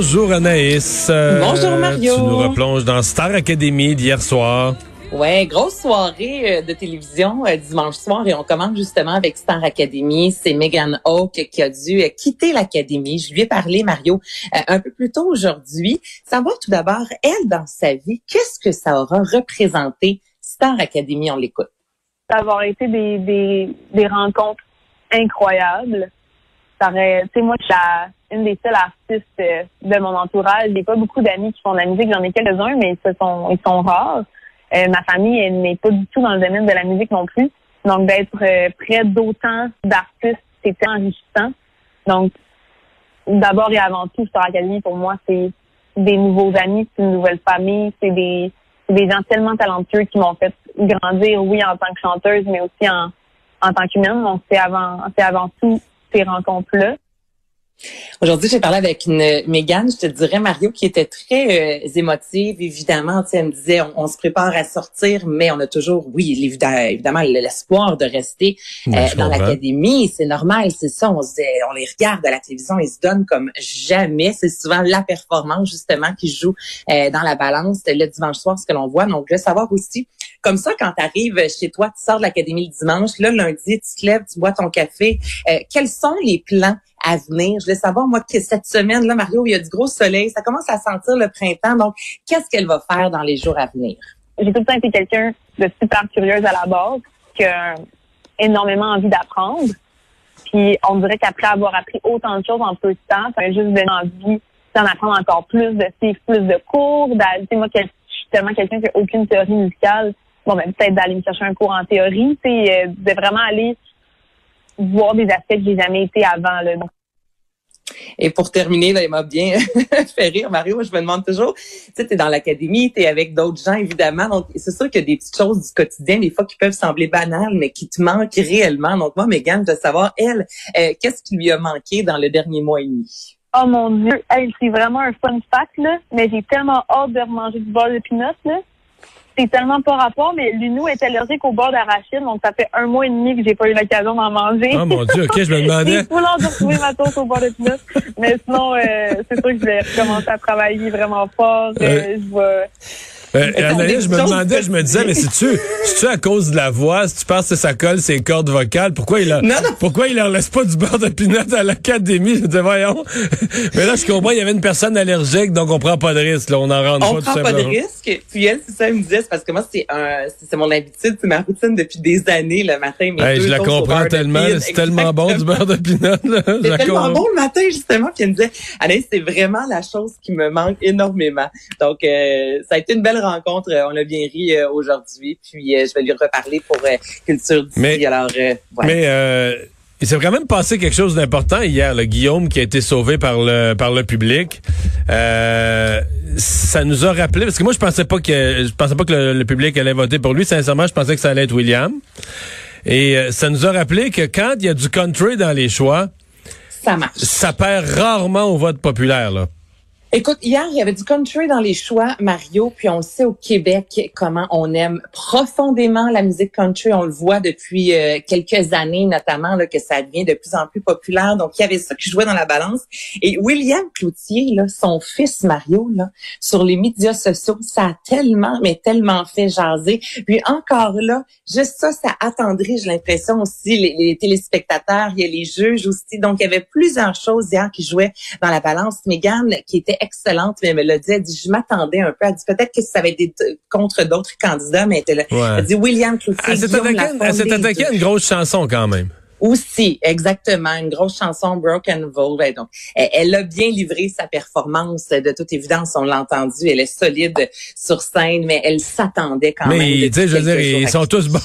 Bonjour Anaïs. Euh, Bonjour Mario. Tu nous replonges dans Star Academy d'hier soir. Ouais, grosse soirée euh, de télévision euh, dimanche soir et on commence justement avec Star Academy. C'est Megan Hawke qui a dû quitter l'académie. Je lui ai parlé, Mario, un peu plus tôt aujourd'hui. Savoir tout d'abord, elle, dans sa vie, qu'est-ce que ça aura représenté? Star Academy? On l'écoute. D'avoir été des, des, des rencontres incroyables. Ça tu sais, moi, je suis une des seules artistes euh, de mon entourage. J'ai pas beaucoup d'amis qui font de la musique. J'en ai quelques-uns, mais ils sont, ils sont rares. Euh, ma famille elle n'est pas du tout dans le domaine de la musique non plus. Donc, d'être euh, près d'autant d'artistes, c'était enrichissant. Donc, d'abord et avant tout, Star Academy, pour moi, c'est des nouveaux amis, c'est une nouvelle famille, c'est des, des gens tellement talentueux qui m'ont fait grandir, oui, en tant que chanteuse, mais aussi en, en tant qu'humaine. Donc, c'est avant, c'est avant tout ces rencontres-là. Aujourd'hui, j'ai parlé avec une Mégane, je te dirais, Mario, qui était très euh, émotive, évidemment. Tu sais, elle me disait, on, se prépare à sortir, mais on a toujours, oui, évidemment, l'espoir de rester euh, dans l'académie. C'est normal, c'est ça. On, on les regarde à la télévision, ils se donnent comme jamais. C'est souvent la performance, justement, qui joue euh, dans la balance le dimanche soir, ce que l'on voit. Donc, je veux savoir aussi, comme ça, quand tu arrives chez toi, tu sors de l'académie le dimanche, là, lundi, tu te lèves, tu bois ton café. quels sont les plans à venir. Je voulais savoir, moi, que cette semaine, là, Mario, il y a du gros soleil, ça commence à sentir le printemps. Donc, qu'est-ce qu'elle va faire dans les jours à venir? J'ai tout le temps été quelqu'un de super curieuse à la base, qui a énormément envie d'apprendre. Puis, on dirait qu'après avoir appris autant de choses en peu de temps, ça m'a juste donné envie d'en apprendre encore plus, de suivre plus de cours. Tu moi, je suis tellement quelqu'un qui n'a aucune théorie musicale. Bon, ben, peut-être d'aller me chercher un cours en théorie, tu sais, euh, de vraiment aller voir des aspects que j'ai jamais été avant. Là. Et pour terminer, là, il m'a bien fait rire, Mario. Je me demande toujours, tu sais, t'es dans l'académie, t'es avec d'autres gens, évidemment. Donc, c'est sûr qu'il y a des petites choses du quotidien, des fois, qui peuvent sembler banales, mais qui te manquent réellement. Donc, moi, Mégane, de savoir, elle, euh, qu'est-ce qui lui a manqué dans le dernier mois et demi? Oh mon Dieu, c'est vraiment un fun fact, là. Mais j'ai tellement hâte de remanger du beurre de pinot, là c'est tellement pas rapport, mais Lunou est allergique au beurre d'arachide, donc ça fait un mois et demi que j'ai pas eu l'occasion d'en manger. Oh mon Dieu, ok, je me demandais. j'ai voulu de retrouver ma toast au beurre de pinot. Mais sinon, euh, c'est sûr que je vais recommencer à travailler vraiment fort. Euh, je vais euh, Anaïs, je me demandais, je me disais, mais si tu, si tu à cause de la voix, si tu penses que ça colle ses cordes vocales, pourquoi il a, pourquoi il leur laisse pas du beurre de pinot à l'académie? Je disais, voyons. mais là, je comprends, il y avait une personne allergique, donc on prend pas de risque, là, on en rend pas. On prend pas de risque. Puis elle, c'est ça, elle me disait, c'est parce que moi, c'est un, c'est mon habitude, c'est ma routine depuis des années, le matin. Mes je la comprends tellement, c'est tellement bon du beurre de pinot, C'est tellement bon le matin, justement. Puis elle me disait, Anaïs, c'est vraiment la chose qui me manque énormément. Donc, euh, ça a été une belle rencontre. Euh, on a bien ri euh, aujourd'hui. Puis euh, je vais lui reparler pour Culture d'ici. Mais, alors, mais il s'est quand même passé quelque chose d'important hier. Le Guillaume qui a été sauvé par le par le public. ça nous a rappelé parce que moi je pensais pas que je pensais pas que le, public allait voter pour lui. Sincèrement, je pensais que ça allait être William. Et ça nous a rappelé que quand il y a du country dans les choix, ça marche. Ça perd rarement au vote populaire là. Écoute, hier, il y avait du country dans les choix, Mario, puis on sait au Québec comment on aime profondément la musique country. On le voit depuis euh, quelques années, notamment, là, que ça devient de plus en plus populaire. Donc, il y avait ça qui jouait dans la balance. Et William Cloutier, là, son fils Mario, là, sur les médias sociaux, ça a tellement, mais tellement fait jaser. Puis encore là, juste ça, ça attendrit, j'ai l'impression aussi, les, téléspectateurs, il y a les juges aussi. Donc, il y avait plusieurs choses hier qui jouaient dans la balance. Megan, qui était excellente, mais elle me l'a dit, elle dit, je m'attendais un peu. Elle dit, peut-être que ça va être contre d'autres candidats, mais elle, a dit, William Cloutier, Elle s'est attaquée à une grosse chanson quand même. Aussi, exactement, une grosse chanson Broken. Ben, donc, elle, a bien livré sa performance. De toute évidence, on l'a entendu. Elle est solide sur scène, mais elle s'attendait quand même. Mais tu sais, je veux dire, ils sont tous bons.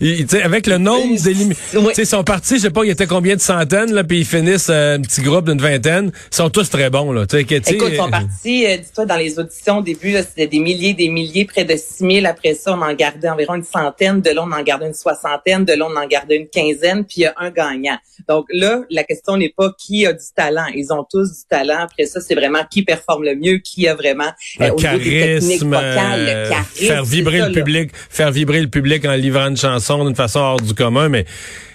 Tu sais, avec le nombre d'éliminés, tu sais, ils sont partis. Je sais pas, il y était combien de centaines là, puis ils finissent euh, un petit groupe d'une vingtaine. Ils sont tous très bons là. Écoute, ils sont partis. Euh, dis-toi, dans les auditions au début, c'était des milliers, des milliers, près de 6000. Après ça, on en gardait environ une centaine. De là, on en gardait une soixantaine. De là, on en gardait une quinzaine. Puis il y a un gagnant. Donc là, la question n'est pas qui a du talent. Ils ont tous du talent. Après ça, c'est vraiment qui performe le mieux, qui a vraiment euh, charisme, euh, faire vibrer le public, faire vibrer le public en livrant une chanson d'une façon hors du commun. Mais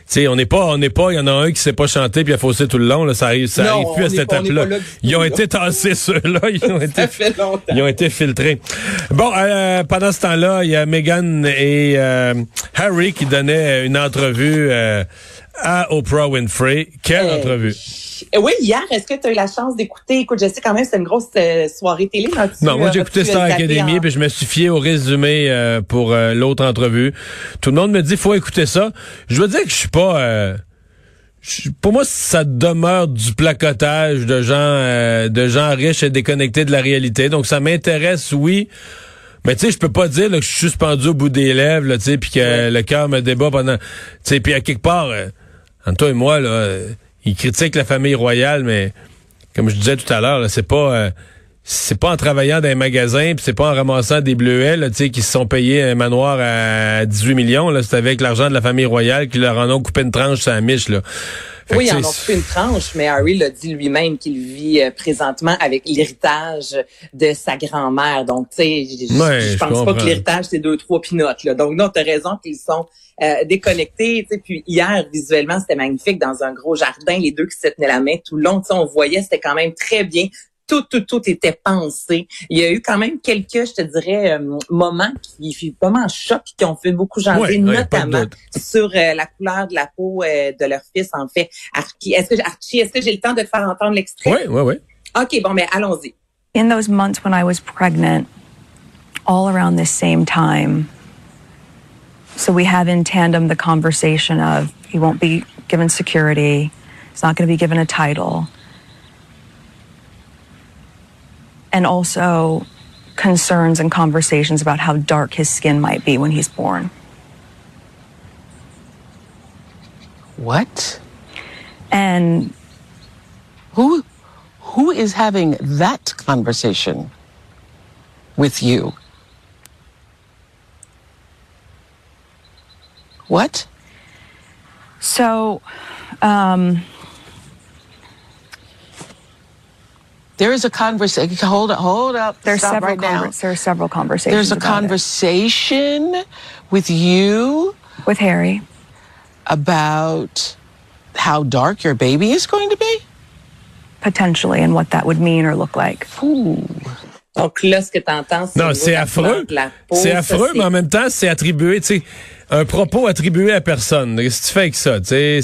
sais, on n'est pas, on n'est pas, il y en a un qui sait pas chanter puis a faussé tout le long, là, ça arrive, ça arrive plus à cette étape-là. Ils ont été tassés, ceux-là, ils ont été, ils ont été filtrés. Bon, euh, pendant ce temps-là, il y a Meghan et euh, Harry qui donnaient une entrevue euh, à Oprah Winfrey. Quelle entrevue! Oui, hier, est-ce que tu as eu la chance d'écouter? Écoute, je sais quand même, c'est une grosse soirée télé. non, moi j'ai écouté Star Academy, puis je me suis fié au résumé pour l'autre entrevue. Tout le monde me dit, faut écouter ça. Je veux dire que je suis pas pour moi, ça demeure du placotage de gens, euh, de gens riches et déconnectés de la réalité. Donc, ça m'intéresse, oui. Mais tu sais, je peux pas dire que je suis suspendu au bout des lèvres, tu sais, puis que le cœur me débat pendant. Tu sais, puis à quelque part, euh, entre toi et moi, là, euh, ils critiquent la famille royale, mais comme je disais tout à l'heure, c'est pas c'est pas en travaillant dans un magasin, puis c'est pas en ramassant des bleuets là, qui se sont payés un manoir à 18 millions. Là, c'est avec l'argent de la famille royale qui leur en ont coupé une tranche sur la miche. Là. Oui, ils en ont coupé une tranche, mais Harry l'a dit lui-même qu'il vit euh, présentement avec l'héritage de sa grand-mère. Donc, tu sais, je pense pas que l'héritage, c'est deux, trois pinottes. Là. Donc, non, tu as raison qu'ils sont euh, déconnectés. Puis hier, visuellement, c'était magnifique dans un gros jardin, les deux qui se tenaient la main tout le long. On voyait, c'était quand même très bien tout, tout, tout était pensé. Il y a eu quand même quelques, je te dirais, euh, moments qui vraiment choc, qui ont fait beaucoup jaser, notamment sur euh, la couleur de la peau euh, de leur fils, en fait, Archie. Est-ce que, Archie, est-ce que j'ai le temps de faire entendre l'extrait? Oui, oui, oui. OK, bon, mais allons-y. In those months when I was pregnant, all around this same time, so we have in tandem the conversation of he won't be given security, he's not going to be given a title. And also concerns and conversations about how dark his skin might be when he's born. What? And who who is having that conversation with you? What? So, um, There is a conversation. Hold up, hold up. There's Stop several right now. There are several conversations. There's a conversation it. with you, with Harry, about how dark your baby is going to be. Potentially, and what that would mean or look like. Ooh. Donc là, ce que tu entends, c'est. Non, c'est affreux. C'est affreux, mais en même temps, c'est attribué, tu sais, un propos attribué à personne. Qu'est-ce que tu fais avec ça, tu sais?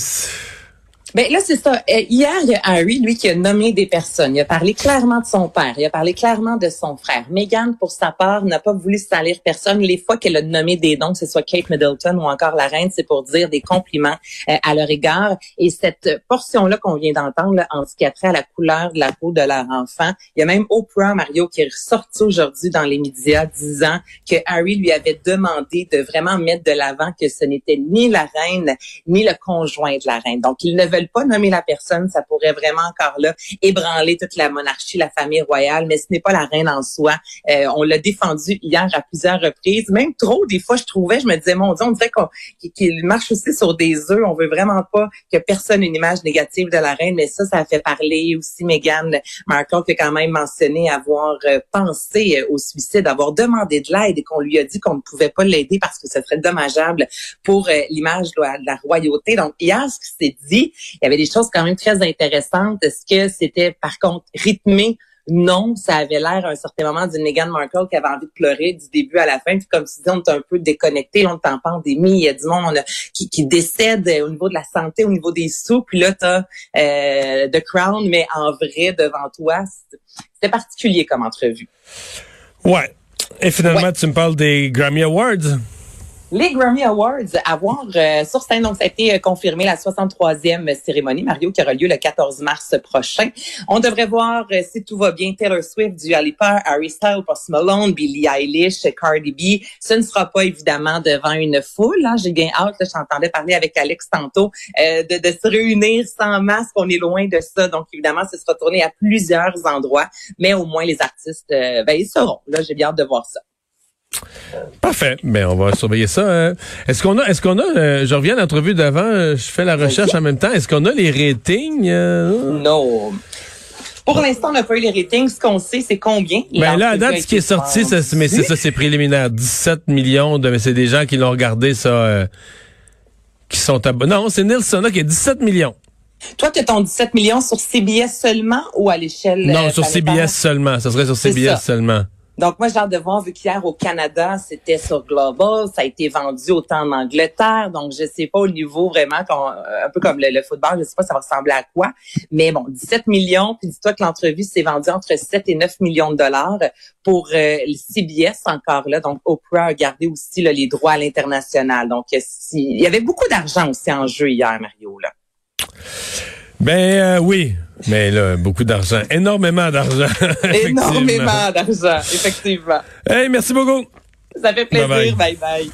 Ben là, c'est ça. Euh, hier, il y a Harry, lui, qui a nommé des personnes. Il a parlé clairement de son père. Il a parlé clairement de son frère. Meghan, pour sa part, n'a pas voulu salir personne. Les fois qu'elle a nommé des noms, que ce soit Kate Middleton ou encore la reine, c'est pour dire des compliments euh, à leur égard. Et cette portion-là qu'on vient d'entendre, en ce qui a trait à la couleur de la peau de leur enfant, il y a même Oprah, Mario, qui est ressorti aujourd'hui dans les médias disant que Harry lui avait demandé de vraiment mettre de l'avant que ce n'était ni la reine, ni le conjoint de la reine. Donc, il ne veut pas nommer la personne, ça pourrait vraiment encore là ébranler toute la monarchie, la famille royale, mais ce n'est pas la reine en soi. Euh, on l'a défendu hier à plusieurs reprises, même trop des fois je trouvais, je me disais mon Dieu, on dirait qu'il marche aussi sur des œufs. On veut vraiment pas que personne ait une image négative de la reine, mais ça, ça a fait parler aussi Meghan Markle qui a quand même mentionné avoir euh, pensé euh, au suicide, avoir demandé de l'aide et qu'on lui a dit qu'on ne pouvait pas l'aider parce que ce serait dommageable pour l'image de, la royauté. Donc hier, ce qui s'est dit, il y avait des choses quand même très intéressantes. Est-ce que c'était par contre rythmé? Non, ça avait l'air à un certain moment d'une Meghan Markle qui avait envie de pleurer du début à la fin. Puis comme si on est un peu déconnecté, on est en pandémie, il y a du monde qui, qui décède au niveau de la santé, au niveau des sous. Puis là, tu as euh, The Crown, mais en vrai, devant toi. C'était particulier comme entrevue. Ouais. Et finalement, tu me parles des Grammy Awards. Les Grammy Awards à voir euh, sur scène. Donc, ça a été euh, confirmé la 63e cérémonie, Mario, qui aura lieu le 14 mars prochain. On devrait voir, euh, si tout va bien, Taylor Swift, du Alipa, Harry Styles, Post Malone, Billie Eilish, Cardi B. Ce ne sera pas évidemment devant une foule. Hein. J'ai bien hâte, j'entendais parler avec Alex tantôt, de, de, se réunir sans masque. On est loin de ça. Donc, évidemment, ce sera tourné à plusieurs endroits. Mais au moins, les artistes, ben, ils seront. Là, j'ai bien hâte de voir ça. Parfait. Ben on va surveiller ça. Hein. Est-ce qu'on a, est-ce qu'on a, euh, je reviens à l'entrevue d'avant, euh, je fais la recherche en même temps. Est-ce qu'on a les ratings euh? Non. Pour l'instant, on n'a pas eu les ratings. Ce qu'on sait, c'est combien. Ben là, à date, ce qui est sorti, ça, mais c'est ça, c'est préliminaire. 17 millions de, mais c'est des gens qui l'ont regardé ça qui sont abonnés. Non, c'est Nielsen qui a 17 millions. Toi, tu as ton 17 millions sur CBS seulement ou à l'échelle Non, sur CBS seulement. Ça serait sur CBS seulement. Donc, moi, j'ai hâte de voir, vu qu'hier au Canada, c'était sur Global, ça a été vendu autant en Angleterre. Donc, je sais pas au niveau vraiment, un peu comme le, football, je sais pas ça va ressembler à quoi. Mais bon, 17 millions, puis dis-toi que l'entrevue s'est vendue entre 7 et 9 millions de dollars pour euh, le CBS encore là. Donc, Oprah a gardé aussi les droits à l'international. Donc, il y avait beaucoup d'argent aussi en jeu hier, Mario. Là. Ben euh, oui, mais là, beaucoup d'argent. Énormément d'argent. Énormément d'argent, effectivement. Hey, merci beaucoup. Ça fait plaisir. bye. bye.